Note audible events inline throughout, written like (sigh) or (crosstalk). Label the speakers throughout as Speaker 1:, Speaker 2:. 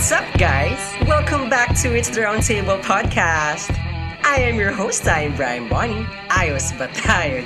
Speaker 1: What's up, guys? Welcome back to It's the Roundtable podcast. I am your host, I'm Brian Bonnie. Ayos ba tayo?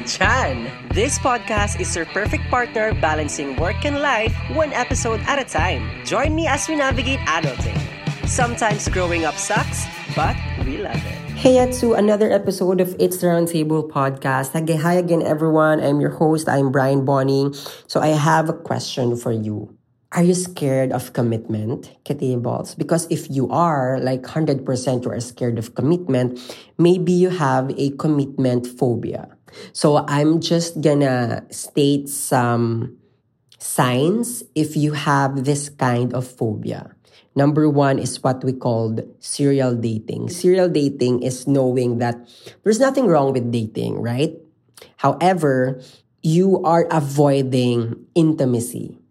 Speaker 1: This podcast is your perfect partner balancing work and life one episode at a time. Join me as we navigate adulting. Sometimes growing up sucks, but we love it. Hey, to another episode of It's the Roundtable podcast. Hi again, everyone. I'm your host. I'm Brian Bonnie. So I have a question for you. Are you scared of commitment, Katables? Because if you are, like 100% you are scared of commitment, maybe you have a commitment phobia. So I'm just gonna state some signs if you have this kind of phobia. Number one is what we called serial dating. Serial dating is knowing that there's nothing wrong with dating, right? However, you are avoiding intimacy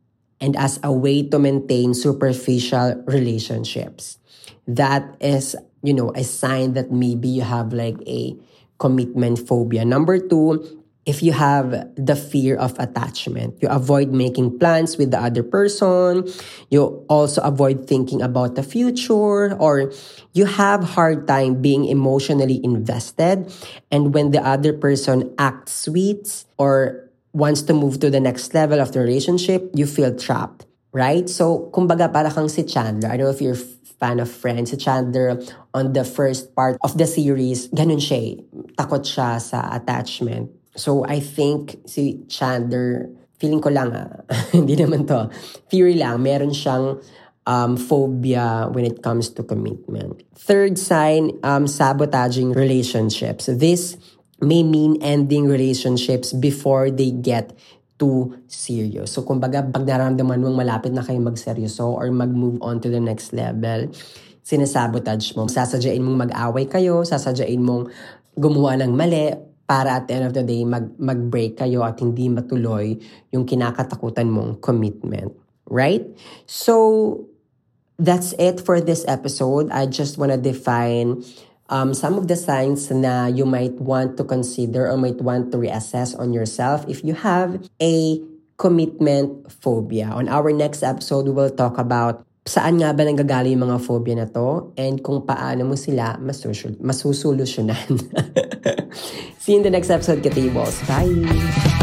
Speaker 1: and as a way to maintain superficial relationships. That is, you know, a sign that maybe you have like a commitment phobia. Number two, if you have the fear of attachment, you avoid making plans with the other person. You also avoid thinking about the future or you have hard time being emotionally invested. And when the other person acts sweet or wants to move to the next level of the relationship, you feel trapped, right? So, kumbaga para kang si Chandler. I don't know if you're fan of Friends. Si Chandler, on the first part of the series, ganun siya eh. Takot siya sa attachment. So, I think si Chandler, feeling ko lang ah, (laughs) hindi naman to, theory lang, meron siyang um, phobia when it comes to commitment. Third sign, um, sabotaging relationships. This may mean ending relationships before they get too serious. So, kumbaga, pag nararamdaman mong malapit na kayo magseryoso or mag-move on to the next level, sinasabotage mo. Sasadyain mong mag-away kayo, sasadyain mong gumawa ng mali para at the end of the day, mag, mag-break kayo at hindi matuloy yung kinakatakutan mong commitment. Right? So, that's it for this episode. I just want to define um, some of the signs na you might want to consider or might want to reassess on yourself if you have a commitment phobia. On our next episode, we will talk about saan nga ba nanggagaling yung mga phobia na to and kung paano mo sila masusul- masusolusyonan. (laughs) See you in the next episode, Katables. Bye!